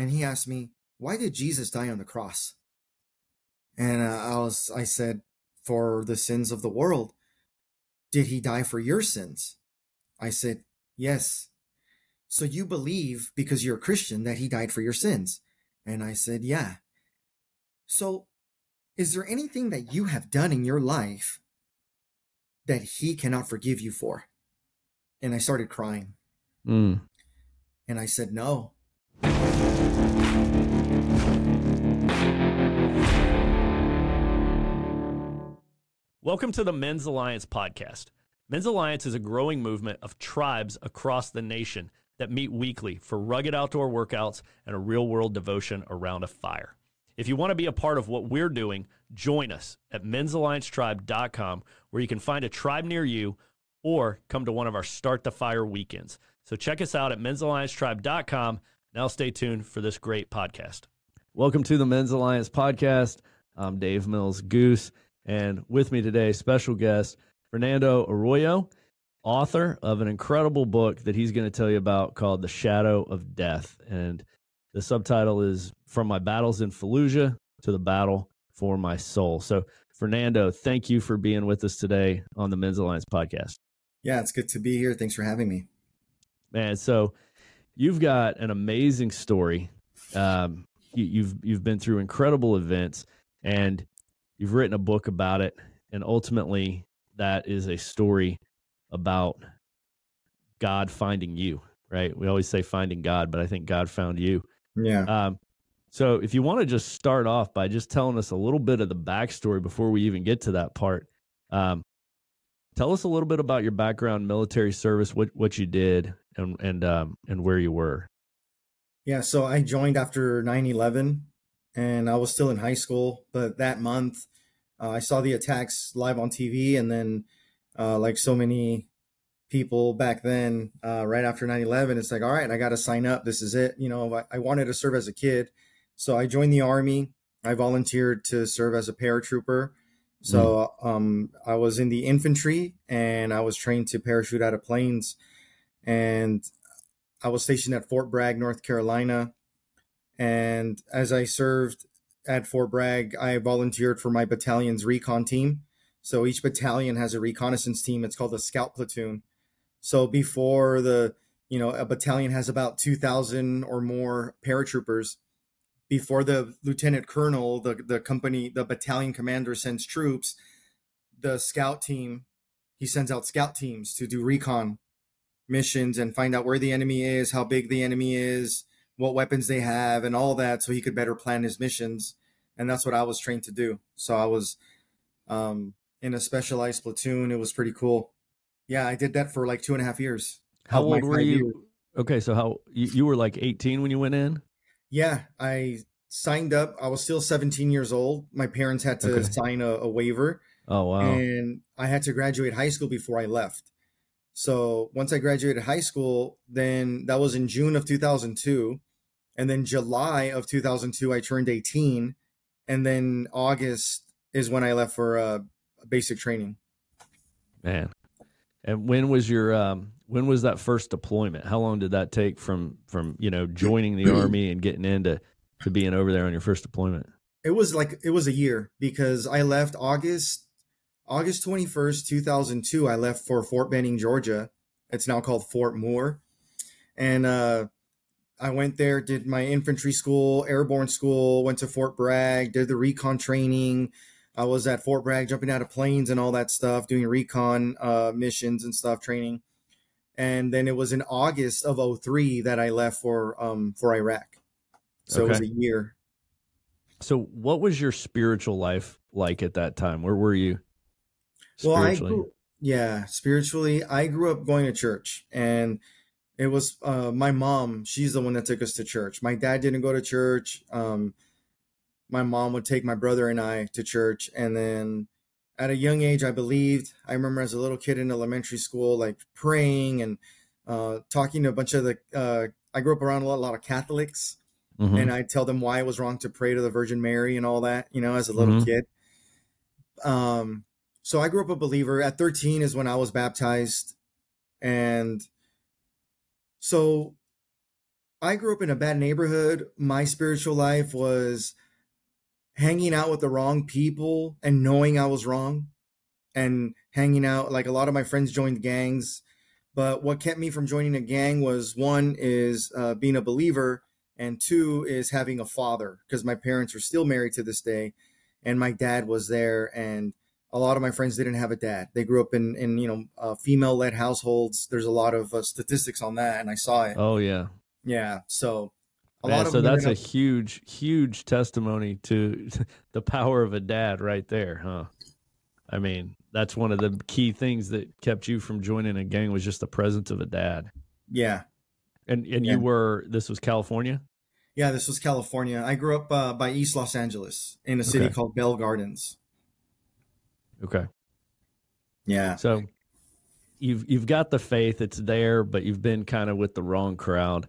and he asked me, "Why did Jesus die on the cross?" And uh, I was, I said, "For the sins of the world." Did he die for your sins? I said, "Yes." So you believe because you're a Christian that he died for your sins? And I said, "Yeah." So, is there anything that you have done in your life that he cannot forgive you for? And I started crying. Mm. And I said, No. Welcome to the Men's Alliance podcast. Men's Alliance is a growing movement of tribes across the nation that meet weekly for rugged outdoor workouts and a real world devotion around a fire. If you want to be a part of what we're doing, join us at mensalliancetribe.com where you can find a tribe near you or come to one of our Start the Fire weekends. So check us out at mensalliancetribe.com. Now stay tuned for this great podcast. Welcome to the Men's Alliance podcast. I'm Dave Mills Goose, and with me today, special guest Fernando Arroyo, author of an incredible book that he's going to tell you about called The Shadow of Death. And the subtitle is From My Battles in Fallujah to the Battle for My Soul. So, Fernando, thank you for being with us today on the Men's Alliance podcast. Yeah, it's good to be here. Thanks for having me. Man, so you've got an amazing story. Um, you, you've you've been through incredible events, and you've written a book about it. And ultimately, that is a story about God finding you. Right? We always say finding God, but I think God found you. Yeah. Um, so if you want to just start off by just telling us a little bit of the backstory before we even get to that part, um, tell us a little bit about your background, military service, what what you did, and and um, and where you were. Yeah, so I joined after 9/11 and I was still in high school, but that month uh, I saw the attacks live on TV and then uh, like so many people back then uh, right after 9/11 it's like all right, I got to sign up. This is it. You know, I, I wanted to serve as a kid. So I joined the army. I volunteered to serve as a paratrooper. So um, I was in the infantry and I was trained to parachute out of planes. And I was stationed at Fort Bragg, North Carolina. And as I served at Fort Bragg, I volunteered for my battalion's recon team. So each battalion has a reconnaissance team. It's called a scout platoon. So before the, you know, a battalion has about 2,000 or more paratroopers. Before the lieutenant colonel, the, the company, the battalion commander sends troops, the scout team, he sends out scout teams to do recon missions and find out where the enemy is, how big the enemy is, what weapons they have, and all that, so he could better plan his missions. And that's what I was trained to do. So I was um, in a specialized platoon. It was pretty cool. Yeah, I did that for like two and a half years. How old were you? years. Okay, so how you, you were like 18 when you went in? Yeah, I signed up. I was still 17 years old. My parents had to Okay. sign a, a waiver. Oh wow. and I had to graduate high school before I left. So once I graduated high school, then that was in June of 2002. And then July of 2002, I turned 18. And then August is when I left for uh, basic training. Man. And when was your um when was that first deployment? How long did that take from from, you know, joining the army and getting into to being over there on your first deployment? It was like, it was a year because I left August, August 21st, 2002. I left for Fort Benning, Georgia. It's now called Fort Moore. And, uh, I went there, did my infantry school, airborne school, went to Fort Bragg, did the recon training. I was at Fort Bragg jumping out of planes and all that stuff, doing recon uh, missions and stuff, training. And then it was in August of 03 that I left for um, for Iraq. So it was a year. So what was your spiritual life like at that time? Where were you Well, I grew, yeah, spiritually, I grew up going to church, and it was uh, my mom. She's the one that took us to church. My dad didn't go to church. Um, my mom would take my brother and I to church, and then at a young age, I believed. I remember as a little kid in elementary school, like praying and uh, talking to a bunch of the. Uh, I grew up around a lot, a lot of Catholics, Mhm. and I tell them why it was wrong to pray to the Virgin Mary and all that, you know, as a little Mhm. kid. Um, so I grew up a believer. At 13 is when I was baptized. And so I grew up in a bad neighborhood. My spiritual life was hanging out with the wrong people and knowing I was wrong and hanging out like a lot of my friends joined gangs but what kept me from joining a gang was one is uh, being a believer and two is having a father because my parents are still married to this day and my dad was there and a lot of my friends didn't have a dad they grew up in in you know uh, female led households there's a lot of uh, statistics on that and i saw it oh yeah yeah so a Man, so that's a huge huge testimony to the power of a dad right there huh i mean that's one of the key things that kept you from joining a gang was just the presence of a dad yeah and and yeah. you were this was california yeah, this was California. I grew up uh, by East Los Angeles in a city okay. called Bell Gardens. Okay. Yeah. So you've you've got the faith; it's there, but you've been kind of with the wrong crowd.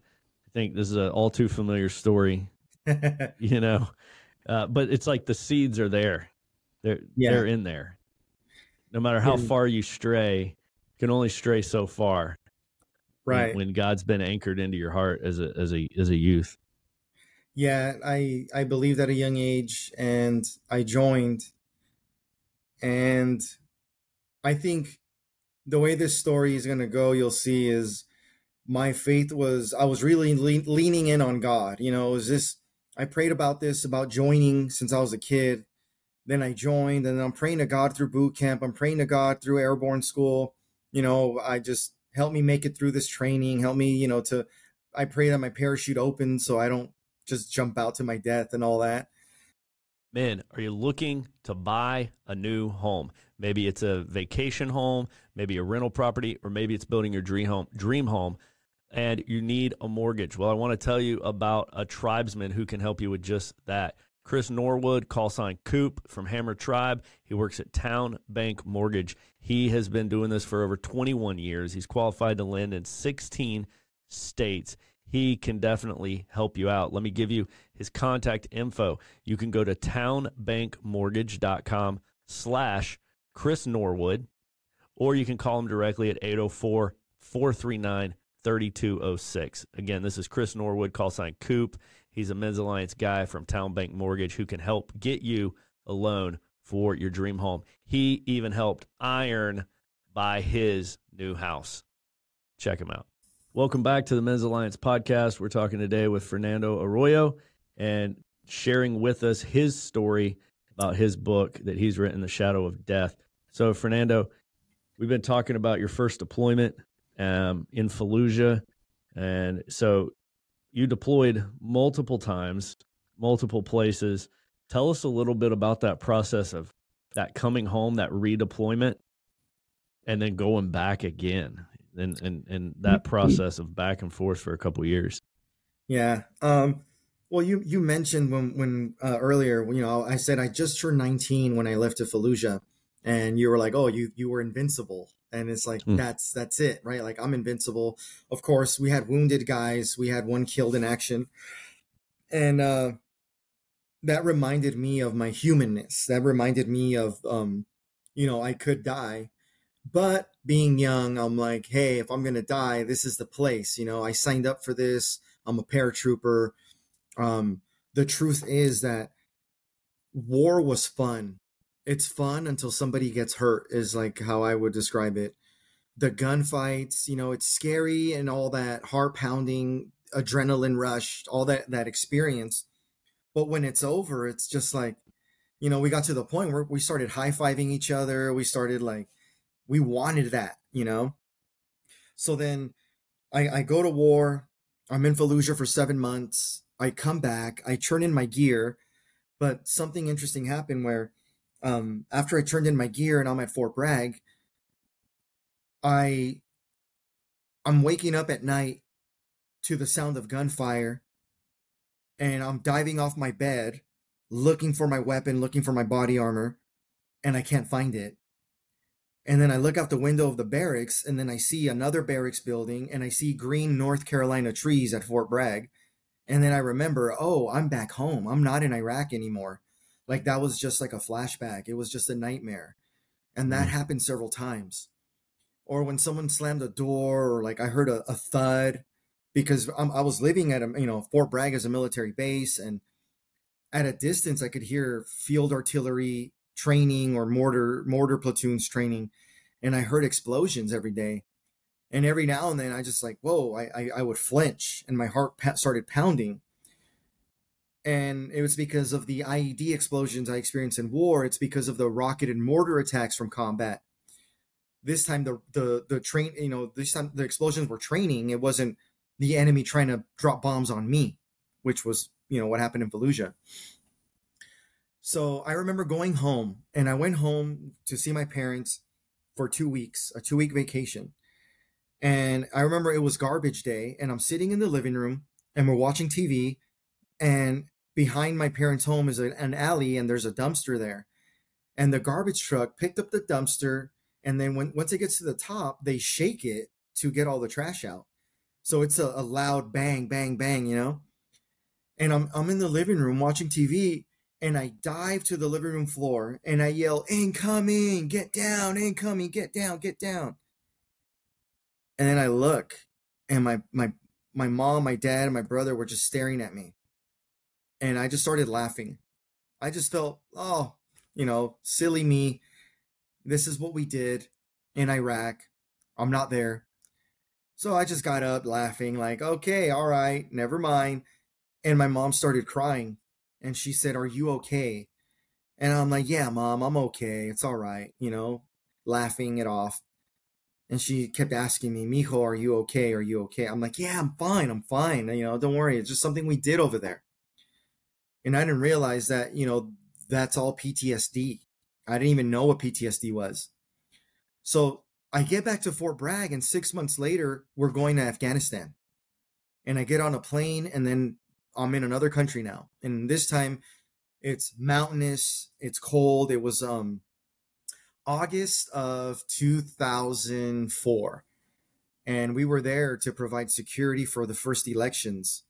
I think this is an all too familiar story. you know, uh, but it's like the seeds are there; they're yeah. they're in there. No matter how far you stray, you can only stray so far. Right. When, when God's been anchored into your heart as a as a as a youth. Yeah, I I believed at a young age, and I joined, and I think the way this story is going to go, you'll see is my faith was I was really le- leaning in on God. You know, it was this I prayed about this about joining since I was a kid. Then I joined, and I'm praying to God through boot camp. I'm praying to God through airborne school. You know, I just help me make it through this training. Help me, you know, to I pray that my parachute opens so I don't just jump out to my death and all that. Man, are you looking to buy a new home? Maybe it's a vacation home, maybe a rental property, or maybe it's building your dream home, dream home, and you need a mortgage. Well, I want to tell you about a tribesman who can help you with just that. Chris Norwood, call sign Coop from Hammer Tribe. He works at Towne Bank Mortgage. He has been doing this for over 21 years. He's qualified to lend in 16 states he can definitely help you out. Let me give you his contact info. You can go to townebankmortgage.com slash Chris Norwood, or you can call him directly at 804 439 3206. Again, this is Chris Norwood, call sign Coop. He's a Men's Alliance guy from Towne Bank Mortgage who can help get you a loan for your dream home. He even helped Iron buy his new house. Check him out. Welcome back to the Men's Alliance podcast. We're talking today with Fernando Arroyo and sharing with us his story about his book that he's written, The Shadow of Death. So, Fernando, we've been talking about your first deployment um, in Fallujah. And so you deployed multiple times, multiple places. Tell us a little bit about that process of that coming home, that redeployment, and then going back again and and and that process of back and forth for a couple years. Yeah. Um, well, you you mentioned when when uh, earlier, you know, I said I just turned 19 when I left to Fallujah, and you were like, "Oh, you you were invincible," and it's like mm. that's that's it, right? Like I'm invincible. Of course, we had wounded guys. We had one killed in action, and uh, that reminded me of my humanness. That reminded me of, um, you know, I could die, but being young, I'm like, hey, if I'm gonna die, this is the place. You know, I signed up for this. I'm a paratrooper. Um, the truth is that war was fun. It's fun until somebody gets hurt, is like how I would describe it. The gunfights, you know, it's scary and all that heart pounding, adrenaline rush, all that that experience. But when it's over, it's just like, you know, we got to the point where we started high fiving each other. We started like we wanted that, you know? So then I, I go to war. I'm in Fallujah for seven months. I come back. I turn in my gear. But something interesting happened where um, after I turned in my gear and I'm at Fort Bragg, I I'm waking up at night to the sound of gunfire and I'm diving off my bed looking for my weapon, looking for my body armor, and I can't find it. And then I look out the window of the barracks, and then I see another barracks building, and I see green North Carolina trees at Fort Bragg. And then I remember, oh, I'm back home. I'm not in Iraq anymore. Like that was just like a flashback. It was just a nightmare. And that mm. happened several times. Or when someone slammed a door, or like I heard a, a thud, because um, I was living at a you know Fort Bragg as a military base, and at a distance I could hear field artillery training or mortar mortar platoons training, and I heard explosions every day, and every now and then I just like whoa I I, I would flinch and my heart pa- started pounding. And it was because of the IED explosions I experienced in war. It's because of the rocket and mortar attacks from combat. This time the the the train, you know, this time the explosions were training. It wasn't the enemy trying to drop bombs on me, which was, you know, what happened in Fallujah. So I remember going home and I went home to see my parents for two weeks, a two week vacation. And I remember it was garbage day and I'm sitting in the living room and we're watching TV and behind my parents' home is an alley and there's a dumpster there. And the garbage truck picked up the dumpster and then when once it gets to the top, they shake it to get all the trash out. So it's a, a loud bang, bang, bang, you know? And I'm, I'm in the living room watching TV and I dive to the living room floor and I yell, incoming, get down, incoming, get down, get down. And then I look and my, my, my mom, my dad, and my brother were just staring at me. And I just started laughing. I just felt, oh, you know, silly me. This is what we did in Iraq. I'm not there. So I just got up laughing, like, okay, all right, never mind. And my mom started crying and she said, Are you okay? And I'm like, Yeah, mom, I'm okay. It's all right, you know, laughing it off. And she kept asking me, Mijo, are you okay? Are you okay? I'm like, Yeah, I'm fine. I'm fine. You know, don't worry. It's just something we did over there. And I didn't realize that, you know, that's all PTSD. I didn't even know what PTSD was. So I get back to Fort Bragg, and six months later, we're going to Afghanistan. And I get on a plane, and then I'm in another country now. And this time, it's mountainous, it's cold. It was um August of 2004. And we were there to provide security for the first elections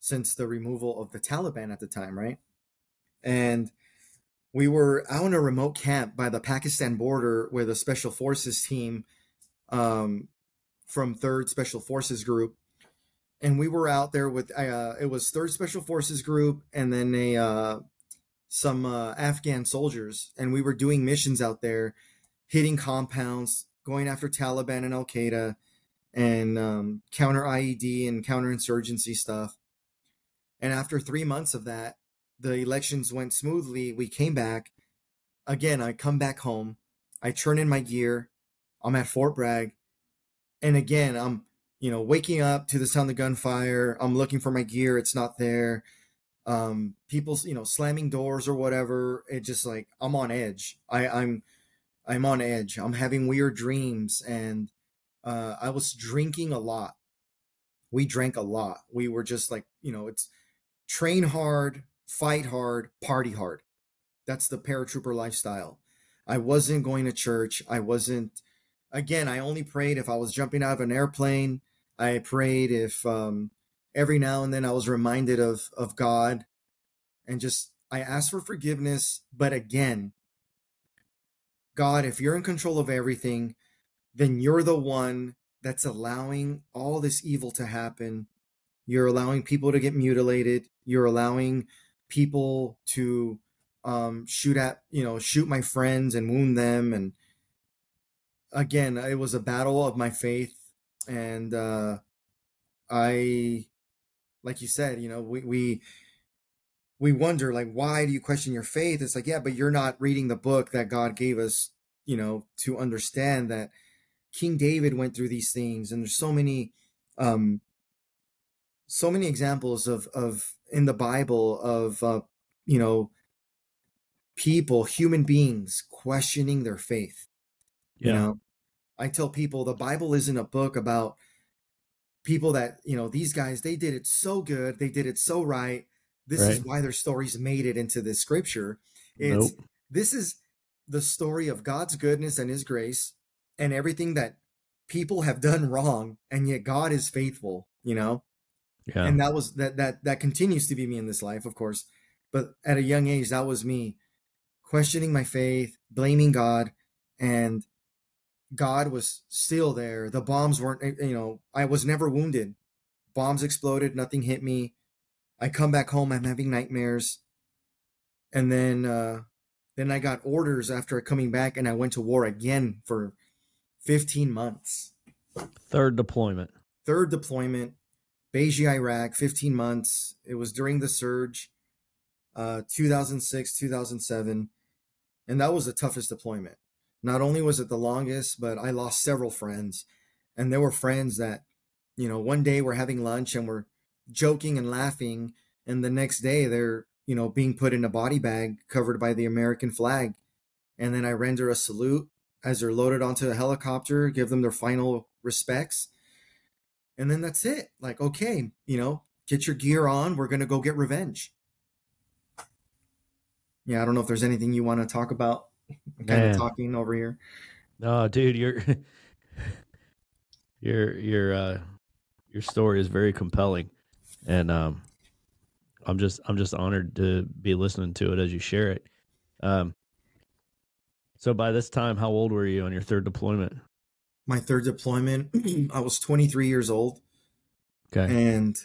since the removal of the Taliban at the time, right? And we were out in a remote camp by the Pakistan border with a special forces team um, from Third Special Forces Group, and we were out there with uh, it was Third Special Forces Group and then a uh, some uh, Afghan soldiers, and we were doing missions out there, hitting compounds, going after Taliban and Al Qaeda, and um, counter IED and counterinsurgency stuff. And after three months of that, the elections went smoothly. We came back. Again, I come back home. I turn in my gear. I'm at Fort Bragg. And again, I'm, you know, waking up to the sound of gunfire. I'm looking for my gear. It's not there. Um, people, you know, slamming doors or whatever. It just like I'm on edge. I, I'm I'm on edge. I'm having weird dreams and uh I was drinking a lot. We drank a lot. We were just like, you know, it's train hard, fight hard, party hard. That's the paratrooper lifestyle. I wasn't going to church. I wasn't, again, I only prayed if I was jumping out of an airplane. I prayed if um, every now and then I was reminded of, of God and just, I asked for forgiveness. But again, God, if you're in control of everything, then you're the one that's allowing all this evil to happen. You're allowing people to get mutilated. You're allowing people to um, shoot at you know shoot my friends and wound them and again it was a battle of my faith and uh, i like you said you know we we we wonder like why do you question your faith it's like yeah but you're not reading the book that god gave us you know to understand that king david went through these things and there's so many um so many examples of of in the Bible of uh, you know people, human beings questioning their faith. Yeah. You know, I tell people the Bible isn't a book about people that you know these guys they did it so good, they did it so right. This right. is why their stories made it into this scripture. It's nope. this is the story of God's goodness and His grace and everything that people have done wrong, and yet God is faithful. You know, yeah. And that was that that that continues to be me in this life, of course. But at a young age, that was me questioning my faith, blaming God, and God was still there. The bombs weren't, eh, you know, I was never wounded, bombs exploded, nothing hit me. I come back home, I'm having nightmares. And then uh then I got orders after coming back and I went to war again for 15 months. Third deployment. Third deployment, Beiji, Iraq, 15 months. It was during the surge, uh 2006, 2007. And that was the toughest deployment. Not only was it the longest, but I lost several friends. And there were friends that, you know, one day we're having lunch and we're joking and laughing. And the next day they're, you know, being put in a body bag covered by the American flag. And then I render a salute as they're loaded onto a helicopter, give them their final respects. And then that's it. Like, okay, you know, get your gear on. We're going to go get revenge. Yeah, I don't know if there's anything you want to talk about. I'm kind of talking over here. No, dude, your your your uh your story is very compelling. And um I'm just I'm just honored to be listening to it as you share it. Um so by this time, how old were you on your third deployment? My third deployment, I was 23 years old, Okay. and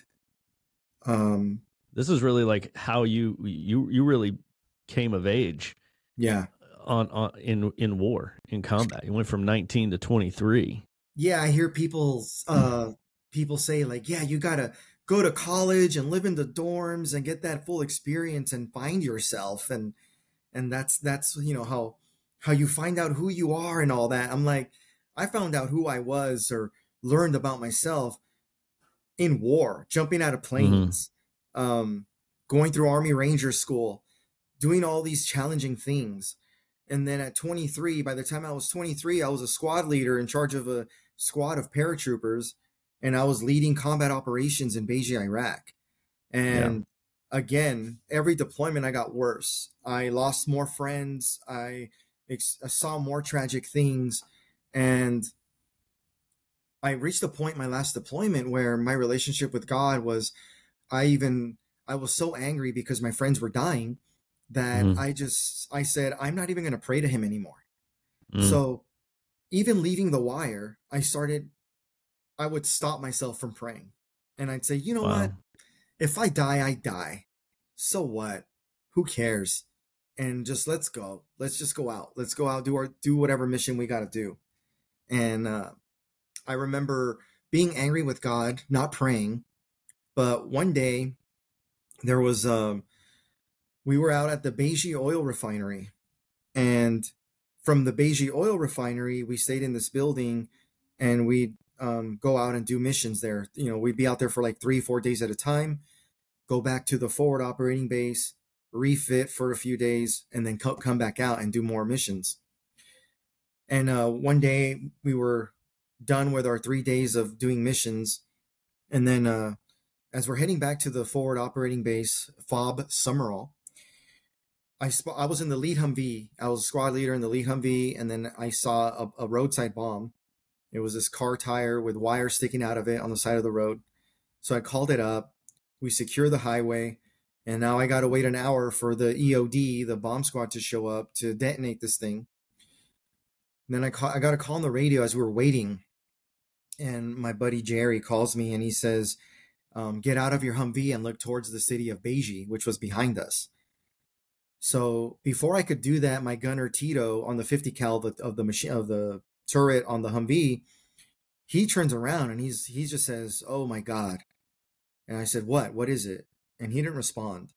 um, This is really like how you you you really came of age yeah, on, on in in war in combat. You went from 19 to 23. yeah. I hear people, uh, people say like, yeah, you gotta go to college and live in the dorms and get that full experience and find yourself, and and that's that's you know how how you find out who you are and all that. I'm like, I found out who I was or learned about myself in war, jumping out of planes, um, going through Army Ranger School, doing all these challenging things. And then at 23, by the time I was 23, I was a squad leader in charge of a squad of paratroopers, and I was leading combat operations in Beiji, Iraq. And again, every deployment I got worse. I lost more friends. I, ex- I saw more tragic things, and I reached a point my last deployment where my relationship with God was I even I was so angry because my friends were dying that Mhm. I just I said I'm not even going to pray to him anymore. Mm. So even leaving the wire, I started I would stop myself from praying. And I'd say, "You know Wow. what? If I die, I die. So what? Who cares? And just let's go. Let's just go out. Let's go out do our do whatever mission we got to do." And uh I remember being angry with God, not praying. But one day there was um we were out at the Beiji oil refinery and from the Beiji oil refinery we stayed in this building and we'd um, go out and do missions there. You know, we'd be out there for like three, four days at a time, go back to the forward operating base, refit for a few days, and then co- come back out and do more missions. And uh, one day we were done with our three days of doing missions. And then uh, as we're heading back to the forward operating base, FOB Summerall, I, sp- I was in the lead Humvee. I was a squad leader in the lead Humvee, and then I saw a, a roadside bomb. It was this car tire with wire sticking out of it on the side of the road. So I called it up. We secure the highway, and now I got to wait an hour for the EOD, the bomb squad, to show up to detonate this thing. And then I call, I got a call on the radio as we were waiting, and my buddy Jerry calls me and he says, um, "Get out of your Humvee and look towards the city of Beiji, which was behind us." So before I could do that, my gunner Tito on the 50 cal of the, of the machine of the turret on the Humvee, he turns around and he's he just says, "Oh my god!" And I said, "What? What is it?" And he didn't respond.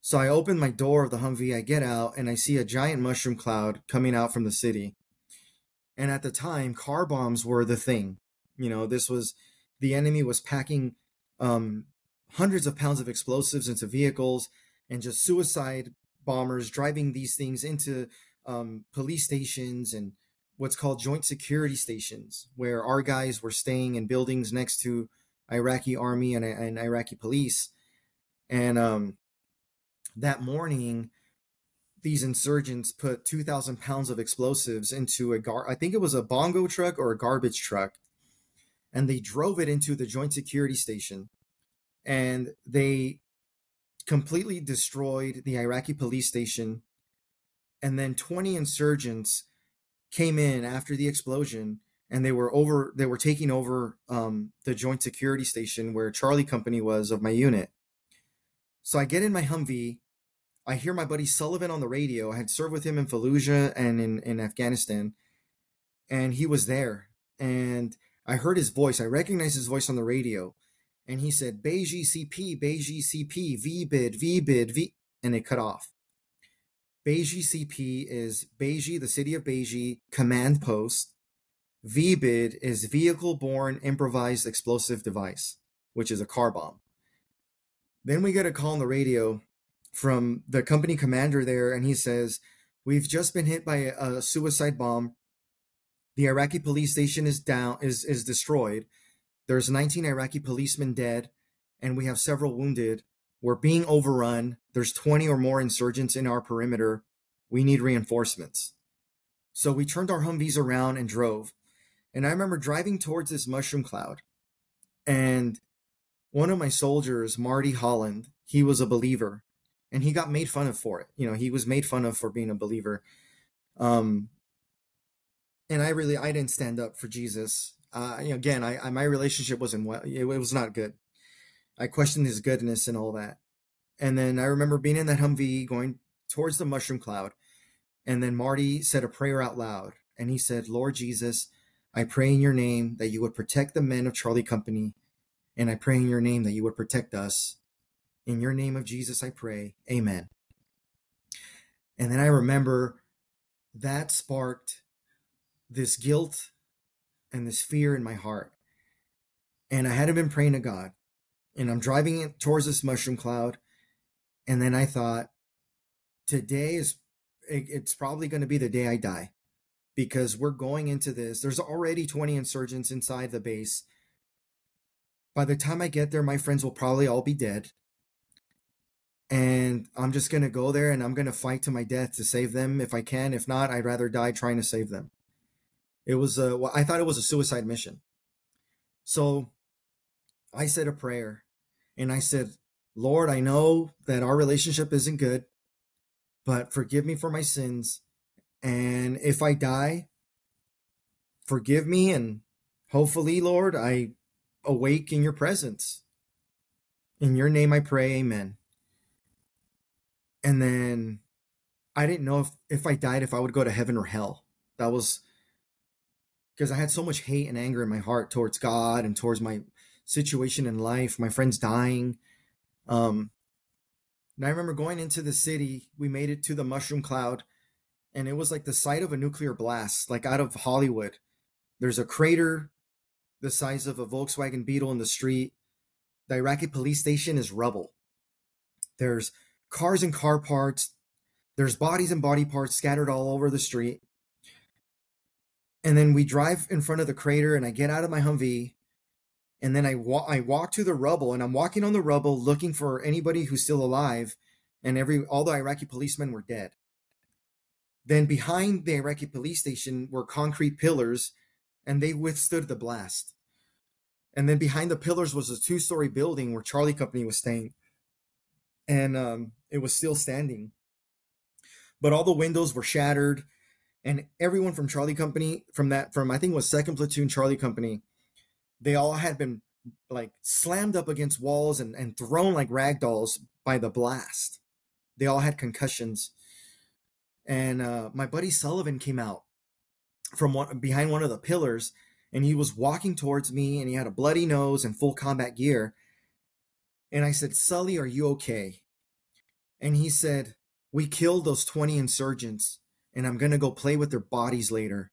So I open my door of the Humvee, I get out, and I see a giant mushroom cloud coming out from the city. And at the time, car bombs were the thing. You know, this was the enemy was packing um, hundreds of pounds of explosives into vehicles and just suicide bombers driving these things into um, police stations and what's called joint security stations, where our guys were staying in buildings next to Iraqi army and, and Iraqi police. And um, that morning, these insurgents put 2,000 pounds of explosives into a gar, I think it was a bongo truck or a garbage truck, and they drove it into the joint security station. And they completely destroyed the Iraqi police station. And then 20 insurgents came in after the explosion and they were over they were taking over um, the joint security station where charlie company was of my unit. So i get in my humvee. I hear my buddy sullivan on the radio. I had served with him in fallujah and in, in afghanistan and he was there. And i heard his voice. I recognized his voice on the radio and he said beiji cp beiji cp vbid vbid v and it cut off beiji cp is beiji the city of beiji command post VBID is Vehicle Borne Improvised Explosive Device, which is a car bomb. Then we get a call on the radio from the company commander there, and he says, We've just been hit by a, suicide bomb. The Iraqi police station is down is is destroyed. There's 19 Iraqi policemen dead, and we have several wounded. We're being overrun. There's 20 or more insurgents in our perimeter. We need reinforcements. So we turned our Humvees around and drove. And I remember driving towards this mushroom cloud, and one of my soldiers, Marty Holland, he was a believer, and he got made fun of for it. You know, he was made fun of for being a believer. Um, and I really, I didn't stand up for Jesus. Uh, again, I, I my relationship wasn't well. It, it was not good. I questioned his goodness and all that. And then I remember being in that Humvee going towards the mushroom cloud. And then Marty said a prayer out loud. And he said, Lord Jesus, I pray in your name that you would protect the men of Charlie Company, and I pray in your name that you would protect us. In your name of Jesus, I pray. Amen. And then I remember that sparked this guilt and this fear in my heart. And I hadn't been praying to God. And I'm driving towards this mushroom cloud. And then I thought, today is, it's probably going to be the day I die because we're going into this. There's already 20 insurgents inside the base. By the time I get there, my friends will probably all be dead. And I'm just going to go there and I'm going to fight to my death to save them if I can. If not, I'd rather die trying to save them. It was a, well, I thought it was a suicide mission. So I said a prayer and I said, Lord, I know that our relationship isn't good, but forgive me for my sins and if I die, forgive me and hopefully, Lord, I awake in your presence. In your name I pray, amen. And then I didn't know if, if I died, if I would go to heaven or hell. That was because I had so much hate and anger in my heart towards God and towards my situation in life, my friends dying. Um, and I remember going into the city, we made it to the mushroom cloud and it was like the site of a nuclear blast, like out of Hollywood. There's a crater the size of a Volkswagen Beetle in the street. The Iraqi police station is rubble. There's cars and car parts. There's bodies and body parts scattered all over the street. And then we drive in front of the crater, and I get out of my Humvee, and then I walk. I walk to the rubble, and I'm walking on the rubble looking for anybody who's still alive. And every all the Iraqi policemen were dead. Then behind the Iraqi police station were concrete pillars, and they withstood the blast. And then behind the pillars was a two story building where Charlie Company was staying. And um, it was still standing. But all the windows were shattered. And everyone from Charlie Company, from that, from I think was second platoon Charlie Company, they all had been like slammed up against walls and, and thrown like rag dolls by the blast. They all had concussions and uh, my buddy Sullivan came out from one behind one of the pillars, and he was walking towards me, and he had a bloody nose and full combat gear. And I said, "Sully, are you okay?" And he said, "We killed those twenty insurgents, and I'm gonna go play with their bodies later."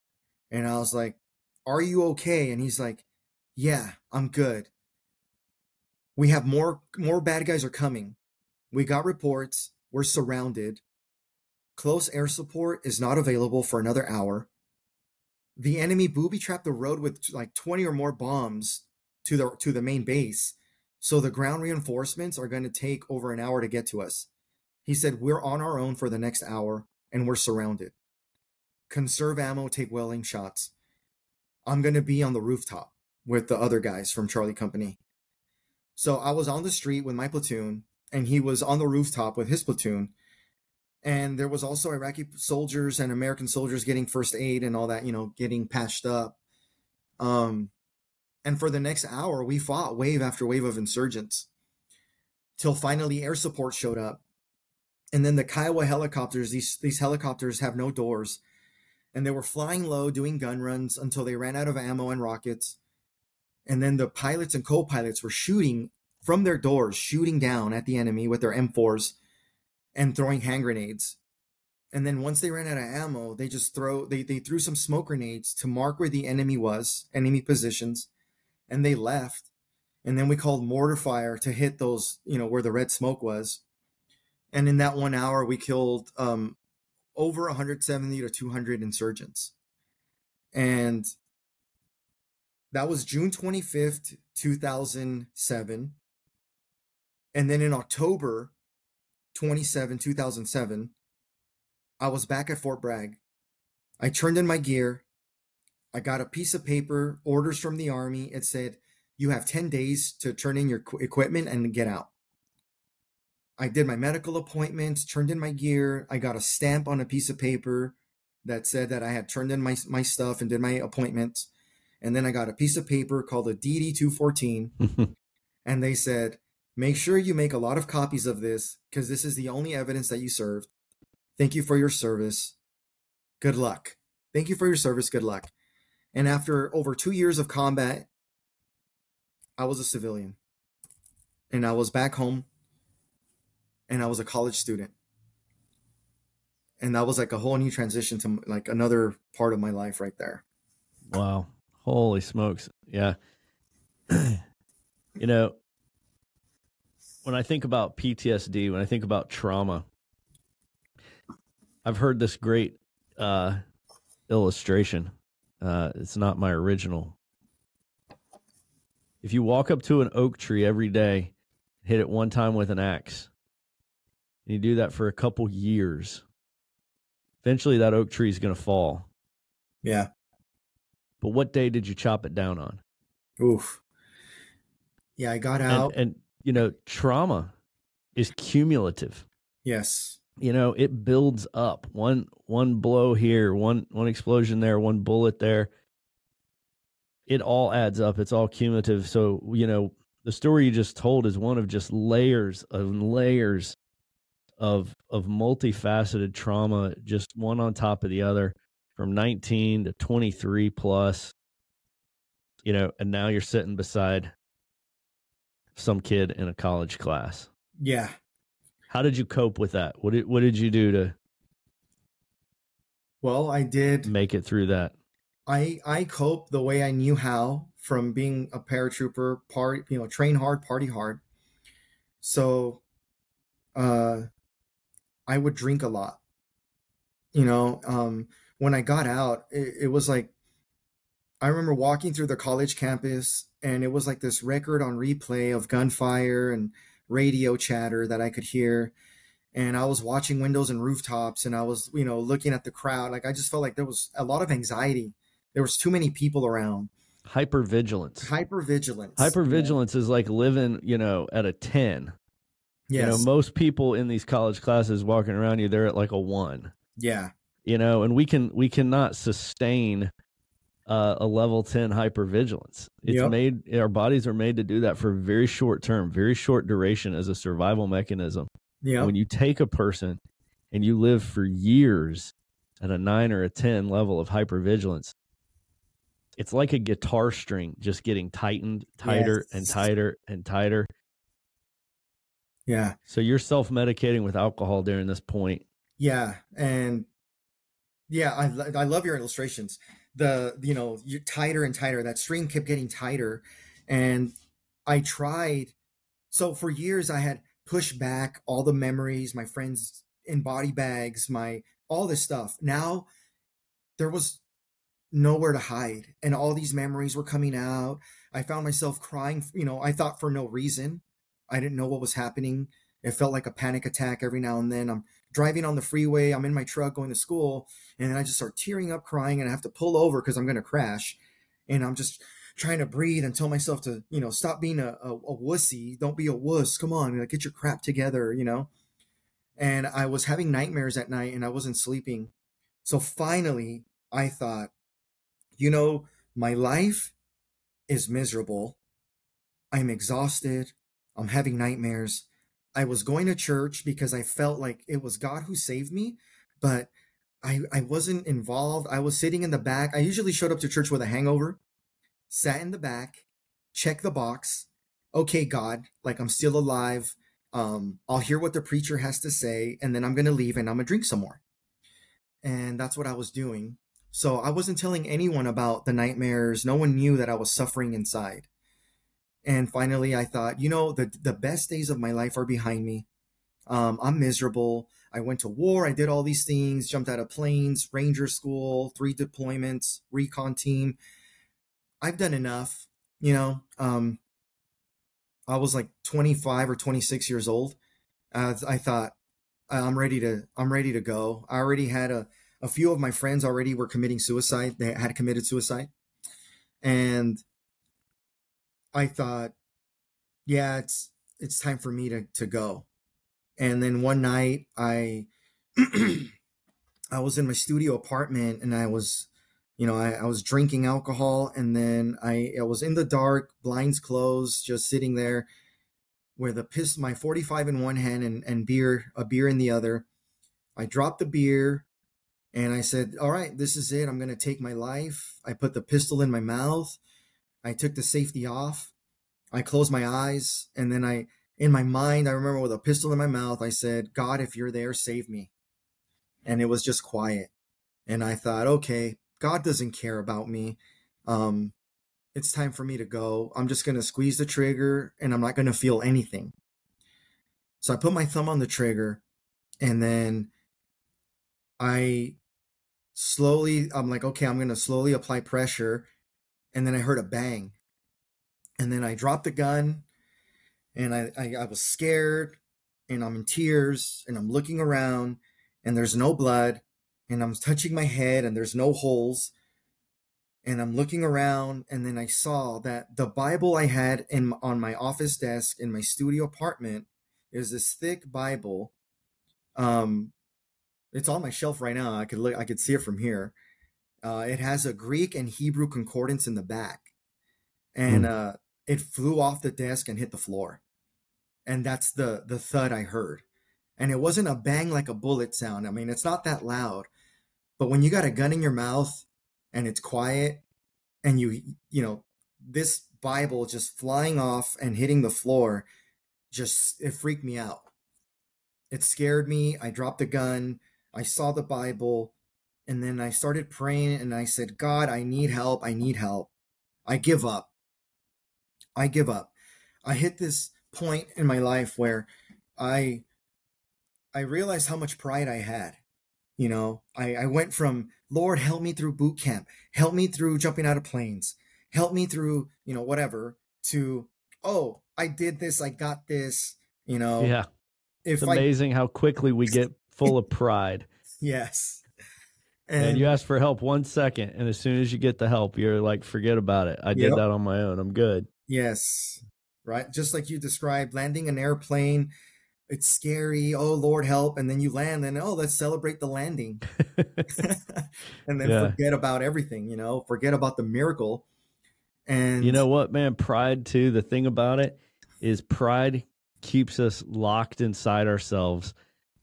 And I was like, "Are you okay?" And he's like, "Yeah, I'm good." We have more more bad guys are coming. We got reports. We're surrounded. Close air support is not available for another hour. The enemy booby trapped the road with like 20 or more bombs to the to the main base. So the ground reinforcements are going to take over an hour to get to us. He said we're on our own for the next hour and we're surrounded. Conserve ammo, take welling shots. I'm going to be on the rooftop with the other guys from Charlie Company. So I was on the street with my platoon and he was on the rooftop with his platoon and there was also Iraqi soldiers and American soldiers getting first aid and all that, you know, getting patched up. Um, and for the next hour, we fought wave after wave of insurgents till finally air support showed up. And then the Kiowa helicopters, these, these helicopters have no doors. And they were flying low, doing gun runs until they ran out of ammo and rockets. And then the pilots and co pilots were shooting from their doors, shooting down at the enemy with their M4s and throwing hand grenades. And then once they ran out of ammo, they just throw they, they threw some smoke grenades to mark where the enemy was, enemy positions, and they left. And then we called mortar fire to hit those, you know, where the red smoke was. And in that one hour, we killed um, over 170 to 200 insurgents. And that was June 25th, 2007. And then in October 27, 2007, I was back at Fort Bragg. I turned in my gear. I got a piece of paper, orders from the Army. It said, You have 10 days to turn in your equipment and get out. I did my medical appointments, turned in my gear. I got a stamp on a piece of paper that said that I had turned in my, my stuff and did my appointments. And then I got a piece of paper called a DD 214. and they said, Make sure you make a lot of copies of this because this is the only evidence that you served. Thank you for your service. Good luck. Thank you for your service. Good luck. And after over two years of combat, I was a civilian. And I was back home and I was a college student. And that was like a whole new transition to like another part of my life right there. Wow. Holy smokes. Yeah. you know, when I think about PTSD, when I think about trauma, I've heard this great uh, illustration. Uh, it's not my original. If you walk up to an oak tree every day, hit it one time with an axe, and you do that for a couple years, eventually that oak tree is going to fall. Yeah. But what day did you chop it down on? Oof. Yeah, I got out. And, and you know, trauma is cumulative. Yes. You know, it builds up. One one blow here, one one explosion there, one bullet there. It all adds up. It's all cumulative. So, you know, the story you just told is one of just layers and layers of of multifaceted trauma, just one on top of the other, from 19 to 23 plus. You know, and now you're sitting beside some kid in a college class. Yeah. How did you cope with that? What did what did you do to Well, I did make it through that? I I cope the way I knew how from being a paratrooper, part you know, train hard, party hard. So uh I would drink a lot. You know, um when I got out, it, it was like I remember walking through the college campus and it was like this record on replay of gunfire and radio chatter that I could hear. And I was watching windows and rooftops and I was, you know, looking at the crowd. Like I just felt like there was a lot of anxiety. There was too many people around. Hypervigilance. Hypervigilance. Hypervigilance yeah. is like living, you know, at a 10. Yes. You know, most people in these college classes walking around you, they're at like a one. Yeah. You know, and we can we cannot sustain uh, a level 10 hypervigilance. It's yep. made, our bodies are made to do that for very short term, very short duration as a survival mechanism. Yeah. When you take a person and you live for years at a nine or a 10 level of hypervigilance, it's like a guitar string just getting tightened tighter yes. and tighter and tighter. Yeah. So you're self medicating with alcohol during this point. Yeah. And yeah, I, I love your illustrations the you know you're tighter and tighter that string kept getting tighter and i tried so for years i had pushed back all the memories my friends in body bags my all this stuff now there was nowhere to hide and all these memories were coming out i found myself crying you know i thought for no reason i didn't know what was happening it felt like a panic attack every now and then i'm driving on the freeway. I'm in my truck going to school, and I just start tearing up, crying, and I have to pull over because I'm going to crash. And I'm just trying to breathe and tell myself to, you know, stop being a, a, a wussy. Don't be a wuss. Come on, like, get your crap together, you know. And I was having nightmares at night, and I wasn't sleeping. So finally, I thought, you know, my life is miserable. I'm exhausted. I'm having nightmares. I was going to church because I felt like it was God who saved me, but I, I wasn't involved. I was sitting in the back. I usually showed up to church with a hangover, sat in the back, check the box. Okay, God, like I'm still alive. Um, I'll hear what the preacher has to say, and then I'm gonna leave and I'm gonna drink some more. And that's what I was doing. So I wasn't telling anyone about the nightmares. No one knew that I was suffering inside. And finally, I thought, you know, the the best days of my life are behind me. Um, I'm miserable. I went to war. I did all these things. Jumped out of planes, Ranger school, three deployments, recon team. I've done enough. You know, um, I was like 25 or 26 years old. Uh, I thought I'm ready to I'm ready to go. I already had a a few of my friends already were committing suicide. They had committed suicide, and I thought, yeah, it's it's time for me to to go. And then one night I I was in my studio apartment and I was you know, I, I was drinking alcohol and then I, I was in the dark, blinds closed, just sitting there with a piss my 45 in one hand and, and beer, a beer in the other. I dropped the beer and I said, All right, this is it. I'm gonna take my life. I put the pistol in my mouth. I took the safety off. I closed my eyes, and then I, in my mind, I remember with a pistol in my mouth, I said, God, if you're there, save me. And it was just quiet. And I thought, okay, God doesn't care about me. Um, it's time for me to go. I'm just going to squeeze the trigger and I'm not going to feel anything. So I put my thumb on the trigger and then I slowly, I'm like, okay, I'm going to slowly apply pressure. And then I heard a bang and then I dropped the gun and I, I, I was scared and I'm in tears and I'm looking around and there's no blood and I'm touching my head and there's no holes and I'm looking around and then I saw that the Bible I had in on my office desk in my studio apartment is this thick Bible. Um, it's on my shelf right now. I could look. I could see it from here. Uh, it has a Greek and Hebrew concordance in the back, and mm. uh, it flew off the desk and hit the floor. And that's the the thud i heard. And it wasn't a bang like a bullet sound. I mean it's not that loud. But when you got a gun in your mouth and it's quiet and you you know this bible just flying off and hitting the floor just it freaked me out. It scared me. I dropped the gun. I saw the bible and then i started praying and i said god i need help i need help i give up I give up. I hit this point in my life where I I realized how much pride I had. You know, I, I went from Lord, help me through boot camp, help me through jumping out of planes, help me through, you know, whatever, to oh, I did this, I got this, you know. Yeah. If it's amazing I, how quickly we get full of pride. Yes. And, and, you ask for help one second, and as soon as you get the help, you're like, forget about it. I did that on my own. I'm good. Yes. Right. Just like you described, landing an airplane, it's scary. Oh, Lord, help. And then you land, and oh, let's celebrate the landing. and then yeah. forget about everything, you know, forget about the miracle. And you know what, man? Pride, too. The thing about it is, pride keeps us locked inside ourselves,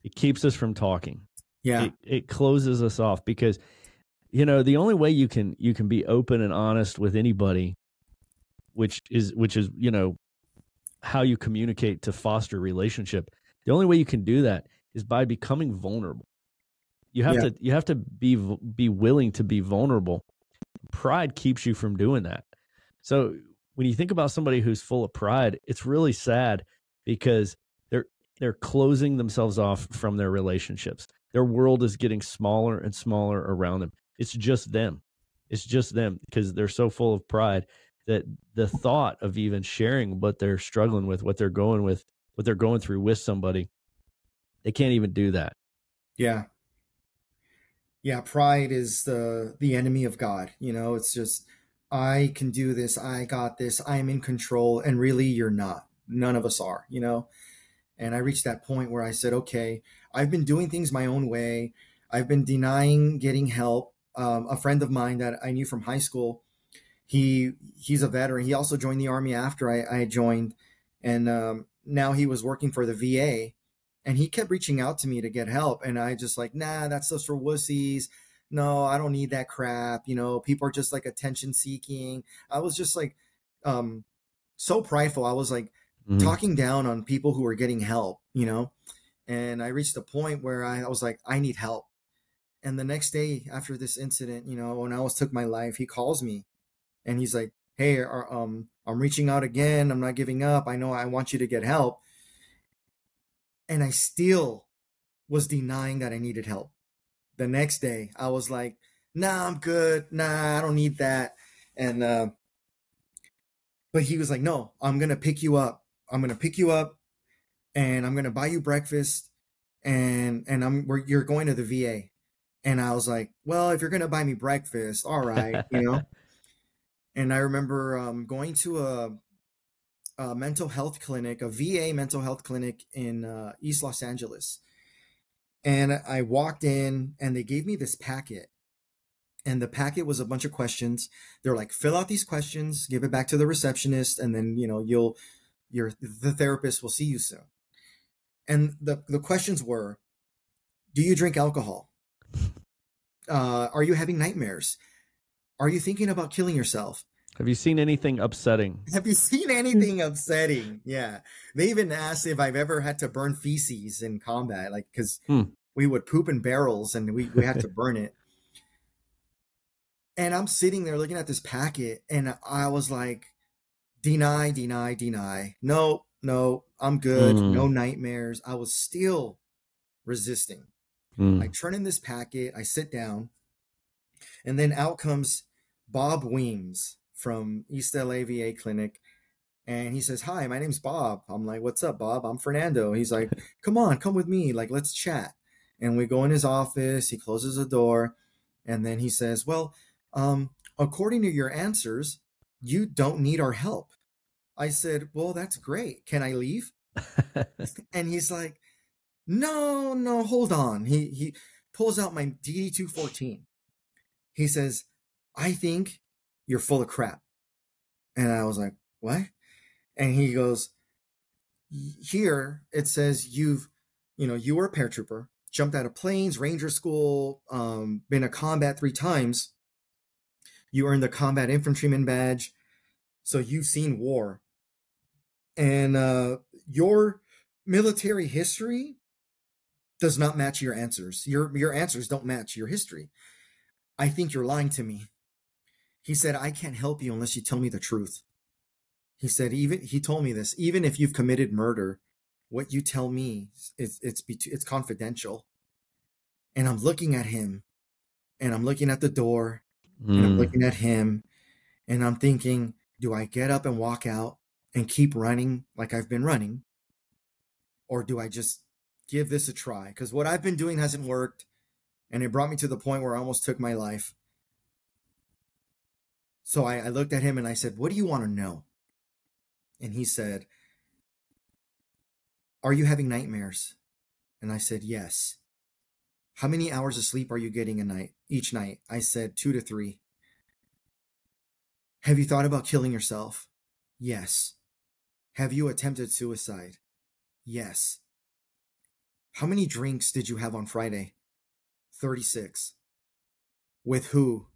it keeps us from talking. Yeah. It, it closes us off because you know the only way you can you can be open and honest with anybody which is which is you know how you communicate to foster relationship the only way you can do that is by becoming vulnerable you have yeah. to you have to be be willing to be vulnerable pride keeps you from doing that so when you think about somebody who's full of pride it's really sad because they're they're closing themselves off from their relationships their world is getting smaller and smaller around them it's just them it's just them because they're so full of pride that the thought of even sharing what they're struggling with, what they're going with, what they're going through with somebody, they can't even do that. Yeah. Yeah, pride is the the enemy of God. You know, it's just I can do this, I got this, I'm in control, and really you're not. None of us are, you know. And I reached that point where I said, okay, I've been doing things my own way. I've been denying getting help. Um, a friend of mine that I knew from high school he he's a veteran. He also joined the army after I, I joined, and um, now he was working for the VA, and he kept reaching out to me to get help, and I just like, nah, that's just for wussies. No, I don't need that crap. You know, people are just like attention seeking. I was just like, um, so prideful. I was like mm-hmm. talking down on people who were getting help. You know, and I reached a point where I, was like, I need help. And the next day after this incident, you know, when I almost took my life, he calls me and he's like, "Hey, um, I'm reaching out again. I'm not giving up. I know I want you to get help." And I still was denying that I needed help. The next day, I was like, "Nah, I'm good. Nah, I don't need that." And uh, but he was like, "No, I'm gonna pick you up. I'm gonna pick you up, and I'm gonna buy you breakfast, and and I'm we're, you're going to the VA." And I was like, "Well, if you're gonna buy me breakfast, all right, you know." and I remember um, going to a, a, mental health clinic, a VA mental health clinic in uh, East Los Angeles. And I walked in, and they gave me this packet. And the packet was a bunch of questions. They're like, fill out these questions, give it back to the receptionist, and then you know you'll your the therapist will see you soon. And the the questions were, do you drink alcohol? Uh, are you having nightmares? Are you thinking about killing yourself? Have you seen anything upsetting? Have you seen anything upsetting? Yeah. They even asked if I've ever had to burn feces in combat, like, because hmm. we would poop in barrels and we, we had to burn it. And I'm sitting there looking at this packet and I was like, deny, deny, deny. No, no, I'm good. Mm. No nightmares. I was still resisting. Mm. I turn in this packet, I sit down, and then out comes Bob Weems from East LA VA Clinic. And he says, Hi, my name's Bob. I'm like, What's up, Bob? I'm Fernando. He's like, Come on, come with me. Like, let's chat. And we go in his office. He closes the door. And then he says, Well, um, according to your answers, you don't need our help. I said, Well, that's great. Can I leave? and he's like, No, no, hold on. He he pulls out my DD two fourteen. He says, I think you're full of crap. And I was like, what? And he goes, here it says you've, you know, you were a paratrooper, jumped out of planes, ranger school, um, been a combat three times. You earned the combat infantryman badge. So you've seen war. And uh, your military history does not match your answers. Your your answers don't match your history. I think you're lying to me. He said, I can't help you unless you tell me the truth. He said, even he told me this, even if you've committed murder, what you tell me is it's it's it's confidential. And I'm looking at him and I'm looking at the door mm. and I'm hmm. looking at him and I'm thinking, do I get up and walk out and keep running like I've been running? Or do I just give this a try? Because what I've been doing hasn't worked and it brought me to the point where I almost took my life. So I, I looked at him and I said, What do you want to know? And he said, Are you having nightmares? And I said, Yes. How many hours of sleep are you getting a night each night? I said, Two to three. Have you thought about killing yourself? Yes. Have you attempted suicide? Yes. How many drinks did you have on Friday? 36. With who?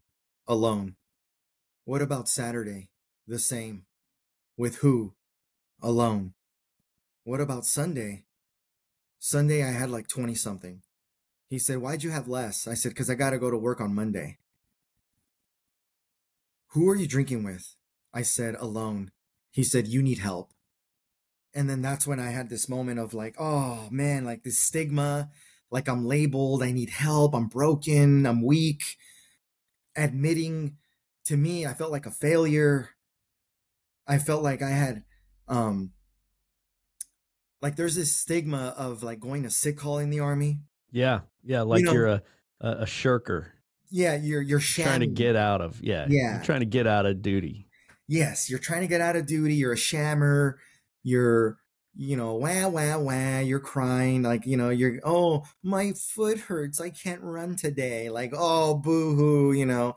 Alone. What about Saturday? The same. With who? Alone. What about Sunday? Sunday I had like 20 something. He said, Why'd you have less? I said, Because I got to go to work on Monday. Who are you drinking with? I said, Alone. He said, You need help. And then that's when I had this moment of like, oh man, like this stigma, like I'm labeled, I need help, I'm broken, I'm weak. Admitting to me, I felt like a failure. I felt like I had um like there's this stigma of like going to sick call in the army. Yeah. Yeah, like you are a, a, a shirker. Yeah, you're you're trying to get out of yeah, yeah. You're trying to get out of duty. Yes, you're trying to get out of duty, you're a shammer, you're you know, wah, wah, wah, you're crying. Like, you know, you're, oh, my foot hurts. I can't run today. Like, oh, boo hoo, you know.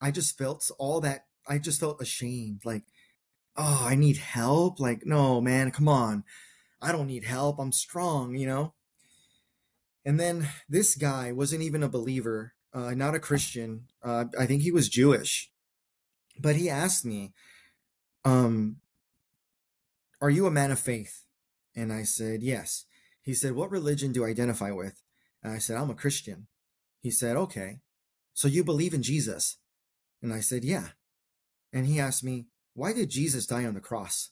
I just felt all that I just felt ashamed. Like, oh, I need help. Like, no, man, come on. I don't need help. I'm strong, you know? And then this guy wasn't even a believer, uh, not a Christian. Uh, I think he was Jewish. But he asked me, um, Are you a man of faith? And I said, Yes. He said, What religion do you identify with? And I said, I'm a Christian. He said, Okay. So you believe in Jesus? And I said, Yeah. And he asked me, Why did Jesus die on the cross?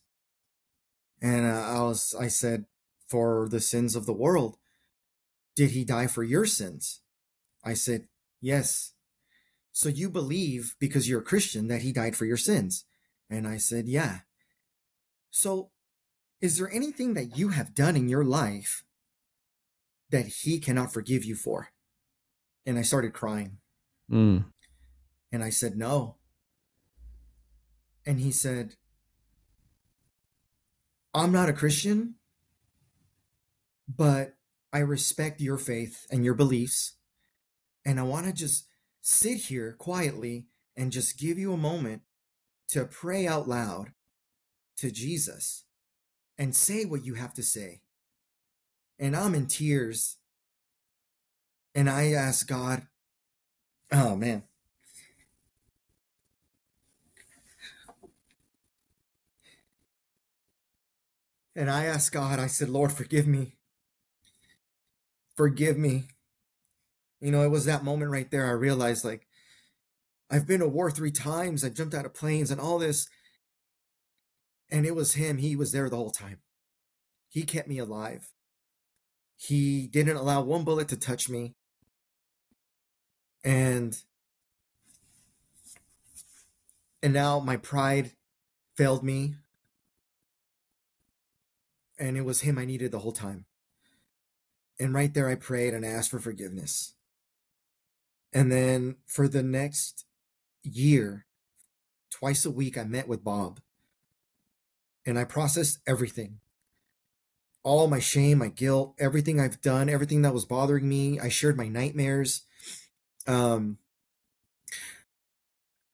And uh, I was, I said, For the sins of the world. Did he die for your sins? I said, Yes. So you believe because you're a Christian that he died for your sins? And I said, Yeah. So is there anything that you have done in your life that he cannot forgive you for? And I started crying. Mm. And I said, No. And he said, I'm not a Christian, but I respect your faith and your beliefs. And I want to just sit here quietly and just give you a moment to pray out loud to Jesus and say what you have to say. And I'm in tears. And I ask God, oh man. And I asked God, I said, Lord, forgive me. Forgive me. You know, it was that moment right there I realized, like, I've been to war three times. I jumped out of planes and all this. And it was him. He was there the whole time. He kept me alive. He didn't allow one bullet to touch me. And and now my pride failed me. And it was him I needed the whole time. And right there I prayed and asked for forgiveness. And then for the next year, twice a week, I met with Bob and I processed everything all my shame, my guilt, everything I've done, everything that was bothering me. I shared my nightmares. Um,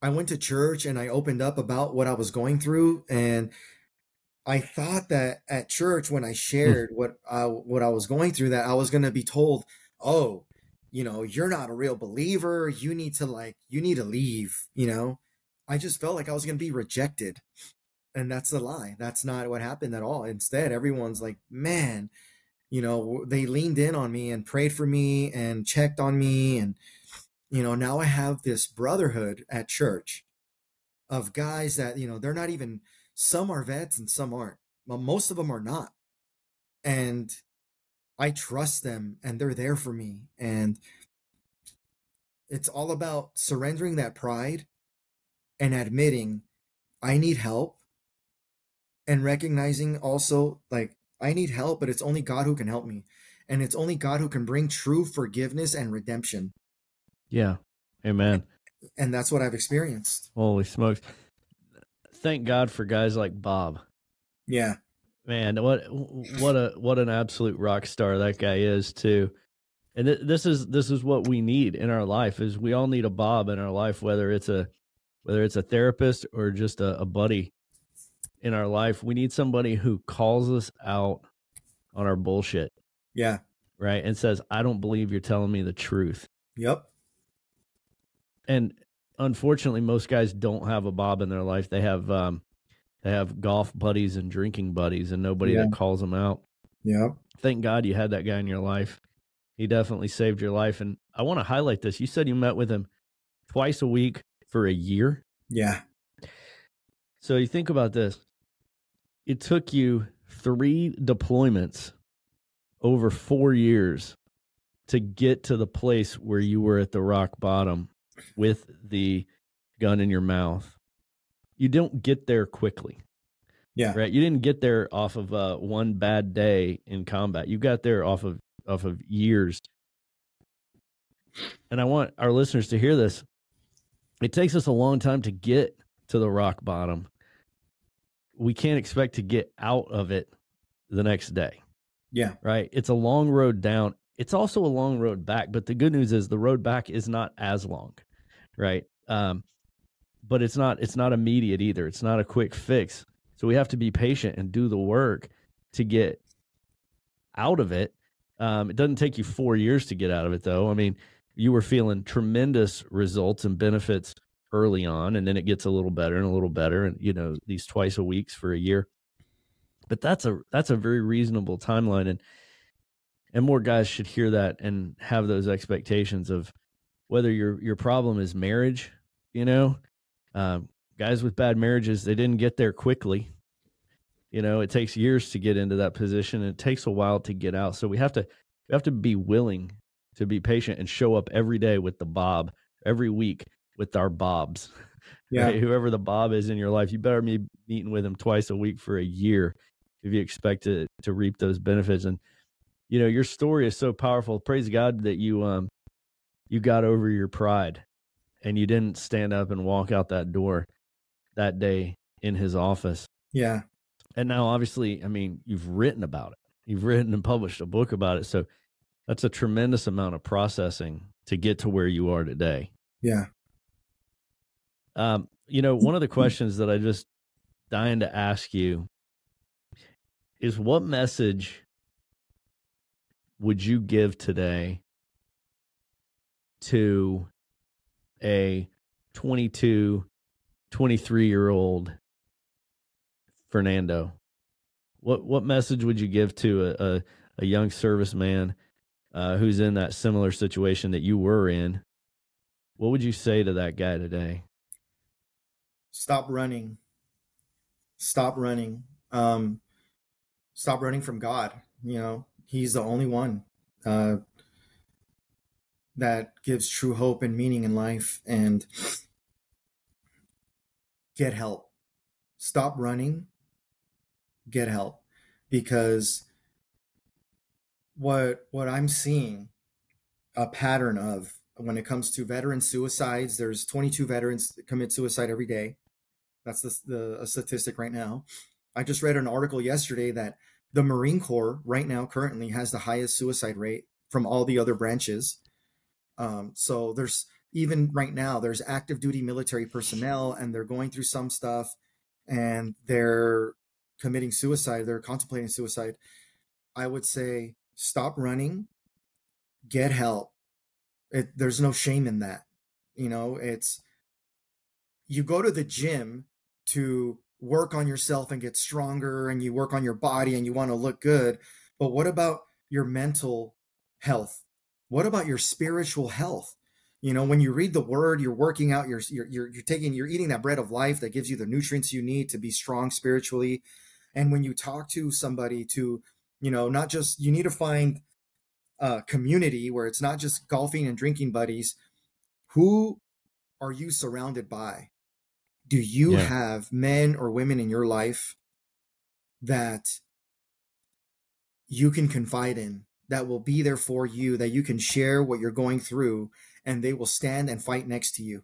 I went to church and I opened up about what I was going through, and I thought that at church when I shared what I, what I was going through, that I was going to be told, "Oh, you know, you're not a real believer. You need to like, you need to leave." You know, I just felt like I was going to be rejected, and that's a lie. That's not what happened at all. Instead, everyone's like, "Man." You know, they leaned in on me and prayed for me and checked on me and you know now i have this brotherhood at church of guys that you know they're not even some are vets and some aren't most of them are not and i trust them and they're there for me and it's all about surrendering that pride and admitting i need help and recognizing also like i need help but it's only god who can help me and it's only god who can bring true forgiveness and redemption Yeah. Amen. and that's what I've experienced. Holy smokes. Thank God for guys like Bob. Yeah, Man, what what a what an absolute rock star that guy is too. And th- this is this is what we need in our life is we all need a Bob in our life whether it's a whether it's a therapist or just a, a buddy in our life. We need somebody who calls us out on our bullshit, yeah, right? And says, "I don't believe you're telling me the truth." yep, and unfortunately most guys don't have a bob in their life. They have um they have golf buddies and drinking buddies and nobody Yeah. that calls them out. Yep, thank god you had that guy in your life. He definitely saved your life. And i want to highlight this. You said you met with him twice a week for a year? Yeah, so you think about this it took you three deployments over four years to get to the place where you were at the rock bottom with the gun in your mouth. You don't get there quickly, yeah, right? You didn't get there off of uh, one bad day in combat. You got there off of off of years. And I want our listeners to hear this. It takes us a long time to get to the rock bottom. We can't expect to get out of it the next day yeah, right? It's a long road down. It's also a long road back, but the good news is the road back is not as long, right? Um, but it's not it's not immediate either. It's not a quick fix. So we have to be patient and do the work to get out of it. Um, it doesn't take you four years to get out of it, though. I mean, you were feeling tremendous results and benefits early on, and then it gets a little better and a little better, and you know these twice a weeks for a year. But that's a that's a very reasonable timeline, and and more guys should hear that and have those expectations of whether your your problem is marriage, you know, um, guys with bad marriages they didn't get there quickly. You know, it takes years to get into that position, and it takes a while to get out. So we have to we have to be willing to be patient and show up every day with the Bob, every week with our Bobs. Yeah. Right? Whoever the Bob is in your life, you better be meeting with him twice a week for a year if you expect to to reap those benefits. And you know, your story is so powerful. Praise God that you um you got over your pride and you didn't stand up and walk out that door that day in his office. Yeah. And now obviously, I mean, you've written about it. You've written and published a book about it. So that's a tremendous amount of processing to get to where you are today. Yeah. Um, you know, one of the questions that I just dying to ask you is what message would you give today to a 22, 23 year old Fernando? What what message would you give to a, a, a young serviceman uh, who's in that similar situation that you were in, what would you say to that guy today? Stop running. Stop running. Um, stop running from God. You know, He's the only one uh, that gives true hope and meaning in life. And get help. Stop running. Get help because what what I'm seeing a pattern of when it comes to veteran suicides. There's 22 veterans that commit suicide every day. That's the, the statistic right now. I just read an article yesterday that the Marine Corps right now currently has the highest suicide rate from all the other branches. Um, so there's even right now there's active duty military personnel and they're going through some stuff and they're committing suicide. They're contemplating suicide. I would say stop running, get help. It, there's no shame in that. You know, it's you go to the gym to work on yourself and get stronger and you work on your body and you want to look good. But what about your mental health? What about your spiritual health? You know, when you read the word, you're working out, you're, you're, you're, you're taking, you're eating that bread of life that gives you the nutrients you need to be strong spiritually. And when you talk to somebody to you know not just you need to find a community where it's not just golfing and drinking buddies who are you surrounded by do you yeah. have men or women in your life that you can confide in that will be there for you that you can share what you're going through and they will stand and fight next to you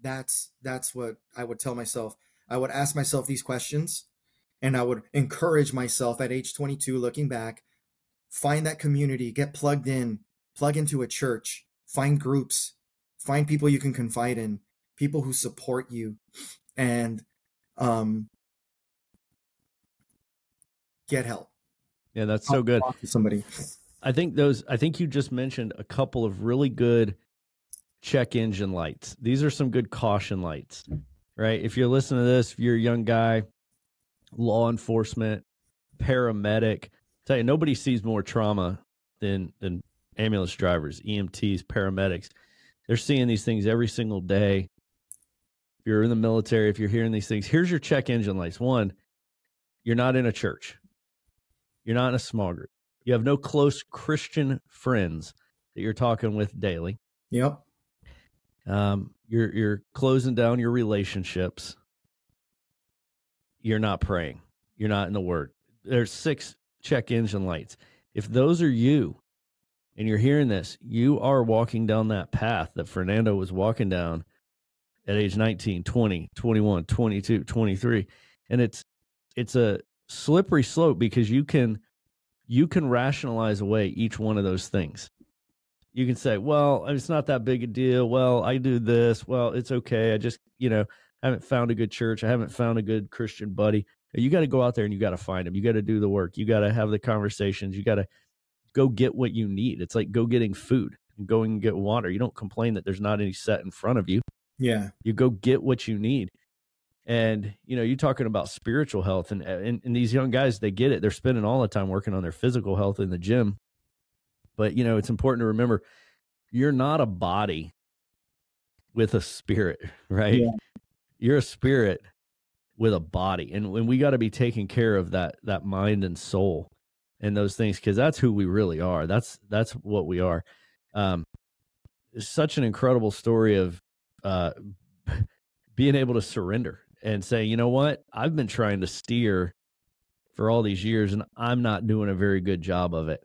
that's that's what i would tell myself i would ask myself these questions and I would encourage myself at age 22, looking back, find that community, get plugged in, plug into a church, find groups, find people you can confide in, people who support you, and um, get help. Yeah, that's so good. somebody. I think those. I think you just mentioned a couple of really good check engine lights. These are some good caution lights, right? If you're listening to this, if you're a young guy, law enforcement, paramedic. I tell you, nobody sees more trauma than than ambulance drivers, EMTs, paramedics. They're seeing these things every single day. You're in the military, if you're hearing these things, here's your check engine lights. One, you're not in a church. You're not in a small group. You have no close Christian friends that you're talking with daily. Yep. Um, you're you're closing down your relationships you're not praying. You're not in the word. There's six check engine lights. If those are you and you're hearing this, you are walking down that path that Fernando was walking down at age 19, 20, 21, 22, 23. And it's it's a slippery slope because you can you can rationalize away each one of those things. you can say, well, it's not that big a deal. Well, I do this. Well, it's okay. I just, you know, haven't found a good church. I haven't found a good Christian buddy. You got to go out there and you got to find them. You got to do the work. You got to have the conversations. You got to go get what you need. It's like go getting food and going and get water. You don't complain that there's not any set in front of you. Yeah. You go get what you need. And you know, you're talking about spiritual health, and, and and these young guys, they get it. They're spending all the time working on their physical health in the gym. But you know, it's important to remember, you're not a body with a spirit, right? Yeah. You're a spirit with a body, and when we got to be taking care of that that mind and soul and those things because that's who we really are. That's that's what we are. Um, such an incredible story of uh, being able to surrender and say, you know what, I've been trying to steer for all these years and I'm not doing a very good job of it.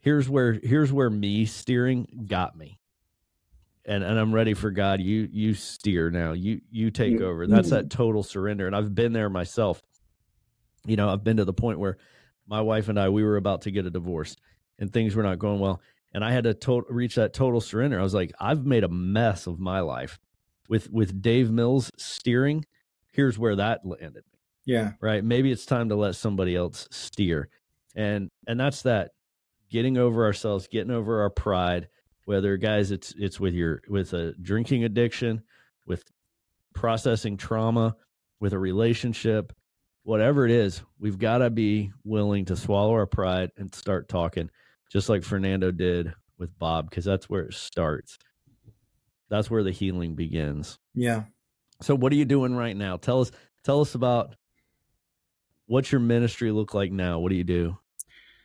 Here's where here's where me steering got me. And and I'm ready for God. You you steer now. You you take over. That's that total surrender. And I've been there myself. You know, I've been to the point where my wife and I we were about to get a divorce and things were not going well and I had to to- reach that total surrender. I was like, I've made a mess of my life with with Dave Mills steering here's where that landed me. Yeah. Right. Maybe it's time to let somebody else steer. And and that's that getting over ourselves, getting over our pride, whether guys it's it's with your with a drinking addiction, with processing trauma, with a relationship, whatever it is, we've got to be willing to swallow our pride and start talking, just like Fernando did with Bob, because that's where it starts. That's where the healing begins. Yeah. So what are you doing right now? Tell us tell us about what's your ministry look like now? What do you do?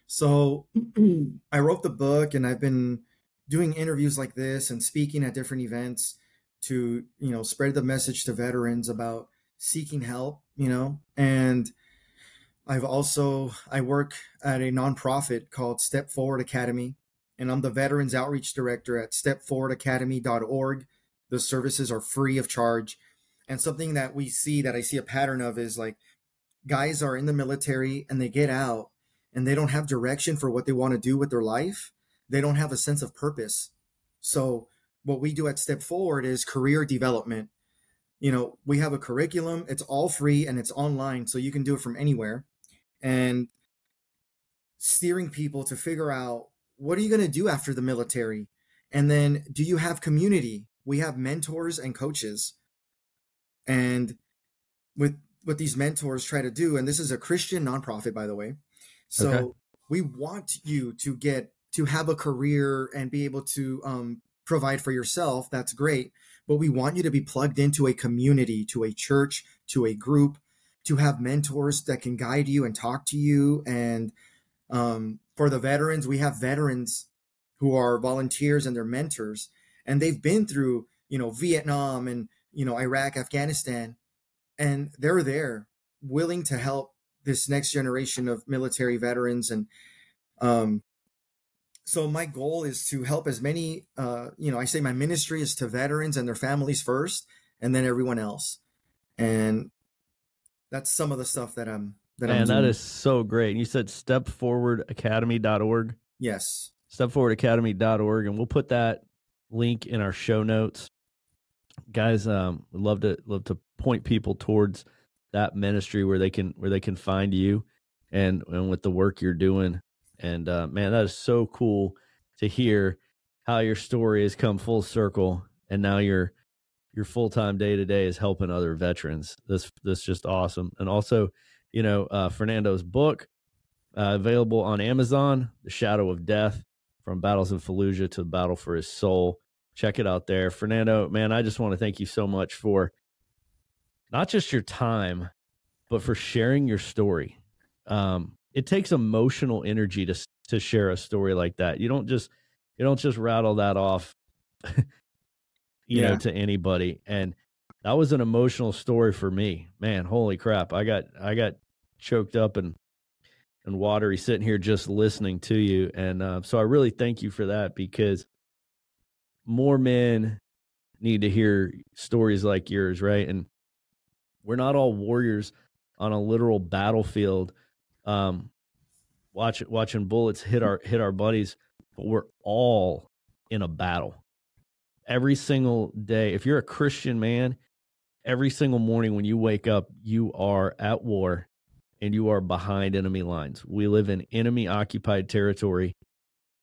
So I wrote the book and I've been doing interviews like this and speaking at different events to, you know, spread the message to veterans about seeking help, you know, and I've also I work at a nonprofit called Step Forward Academy and I'm the Veterans Outreach Director at stepforwardacademy.org. The services are free of charge and something that we see that I see a pattern of is like guys are in the military and they get out and they don't have direction for what they want to do with their life. They don't have a sense of purpose. So what we do at Step Forward is career development. You know, we have a curriculum, it's all free and it's online, so you can do it from anywhere. And steering people to figure out what are you going to do after the military? And then do you have community? We have mentors and coaches and with what these mentors try to do, and this is a Christian nonprofit, by the way. So okay. we want you to get to have a career and be able to um, provide for yourself. That's great. But we want you to be plugged into a community, to a church, to a group, to have mentors that can guide you and talk to you. And um, for the veterans, we have veterans who are volunteers and they're mentors, and they've been through, you know, Vietnam and you know, Iraq, Afghanistan, and they're there willing to help this next generation of military veterans. And um, so my goal is to help as many, uh, you know, I say my ministry is to veterans and their families first, and then everyone else. And that's some of the stuff that I'm that Man, I'm that is so great. And you said stepforwardacademy.org. Yes. Stepforwardacademy.org. And we'll put that link in our show notes guys um would love to love to point people towards that ministry where they can where they can find you and and with the work you're doing and uh, man that is so cool to hear how your story has come full circle and now your your full-time day to day is helping other veterans this this just awesome and also you know uh, fernando's book uh, available on amazon the shadow of death from battles of fallujah to the battle for his soul check it out there. Fernando, man, I just want to thank you so much for not just your time, but for sharing your story. Um, it takes emotional energy to to share a story like that. You don't just you don't just rattle that off, you yeah. know, to anybody. And that was an emotional story for me. Man, holy crap! I got I got choked up and and watery sitting here just listening to you. And uh, so I really thank you for that because more men need to hear stories like yours, right? And we're not all warriors on a literal battlefield, um, watch, watching bullets hit our hit our buddies, but we're all in a battle. Every single day, if you're a Christian man, every single morning when you wake up, you are at war and you are behind enemy lines. We live in enemy occupied territory.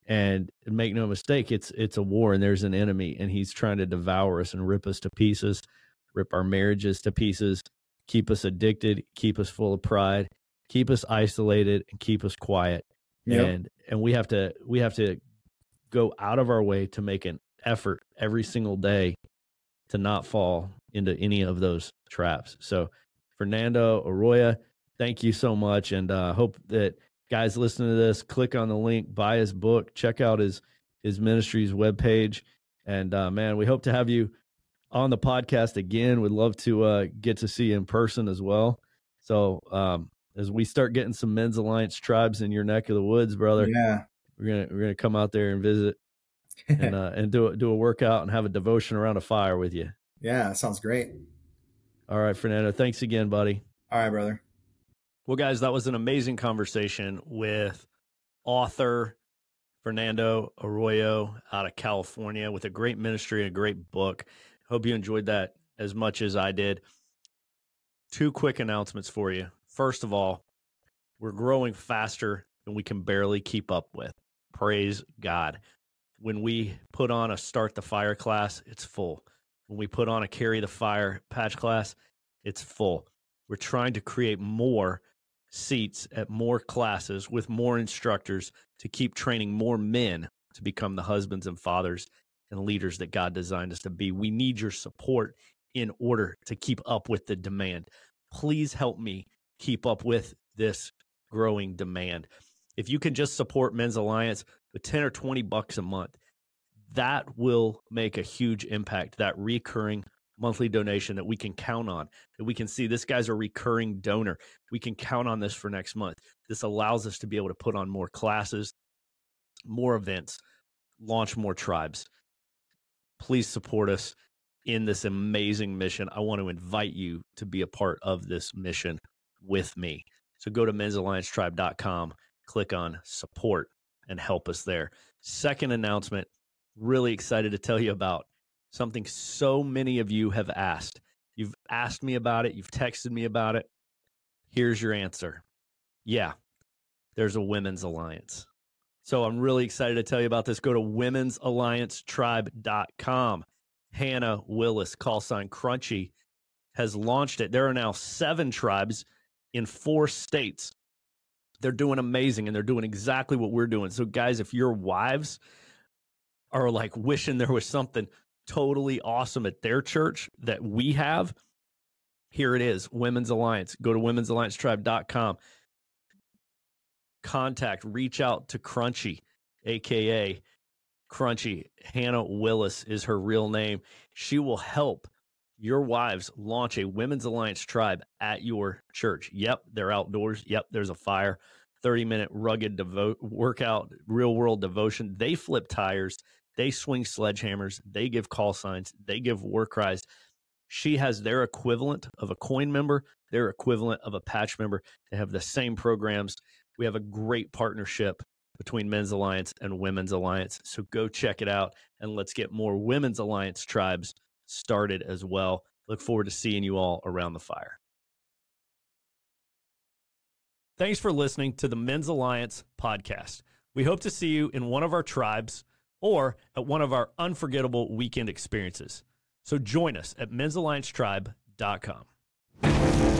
And make no mistake, it's it's a war and there's an enemy and he's trying to devour us and rip us to pieces, rip our marriages to pieces, keep us addicted, keep us full of pride, keep us isolated and keep us quiet. Yep. And and we have to we have to go out of our way to make an effort every single day to not fall into any of those traps. So Fernando Arroyo, thank you so much. And I uh, hope that guys listening to this, click on the link, buy his book, check out his his ministry's webpage. And uh, man, we hope to have you on the podcast again. We'd love to uh, get to see you in person as well. So um, as we start getting some men's alliance tribes in your neck of the woods, brother, yeah, we're gonna we're gonna come out there and visit and uh, and do a, do a workout and have a devotion around a fire with you. Yeah, sounds great. All right, Fernando. Thanks again, buddy. All right, brother. Well, guys, that was an amazing conversation with author Fernando Arroyo out of California with a great ministry and a great book. Hope you enjoyed that as much as I did. Two quick announcements for you. First of all, we're growing faster than we can barely keep up with. Praise God. When we put on a Start the Fire class, it's full. When we put on a Carry the Fire patch class, it's full. We're trying to create more seats at more classes with more instructors to keep training more men to become the husbands and fathers and leaders that God designed us to be. We need your support in order to keep up with the demand. Please help me keep up with this growing demand. If you can just support Men's Alliance with 10 or 20 bucks a month, that will make a huge impact. That recurring monthly donation that we can count on, that we can see this guy's a recurring donor. We can count on this for next month. This allows us to be able to put on more classes, more events, launch more tribes. Please support us in this amazing mission. I want to invite you to be a part of this mission with me. So go to mensalliancetribe.com, click on support, and help us there. Second announcement, really excited to tell you about something so many of you have asked. You've asked me about it, you've texted me about it. Here's your answer. Yeah, there's a women's alliance. So I'm really excited to tell you about this. Go to womensalliancetribe.com. Hannah Willis, call sign Crunchy, has launched it. There are now seven tribes in four states. They're doing amazing and they're doing exactly what we're doing. So, guys, if your wives are like wishing there was something totally awesome at their church that we have, here it is Women's Alliance. Go to womensalliancetribe.com. Contact, reach out to Crunchy, AKA Crunchy. Hannah Willis is her real name. She will help your wives launch a Women's Alliance tribe at your church. Yep, they're outdoors. Yep, there's a fire. 30 minute rugged devo- workout, real world devotion. They flip tires. They swing sledgehammers, they give call signs, they give war cries. She has their equivalent of a coin member, their equivalent of a patch member. They have the same programs. We have a great partnership between Men's Alliance and Women's Alliance. So go check it out and let's get more Women's Alliance tribes started as well. Look forward to seeing you all around the fire. Thanks for listening to the Men's Alliance podcast. We hope to see you in one of our tribes or at one of our unforgettable weekend experiences. So join us at mensalliancetribe.com.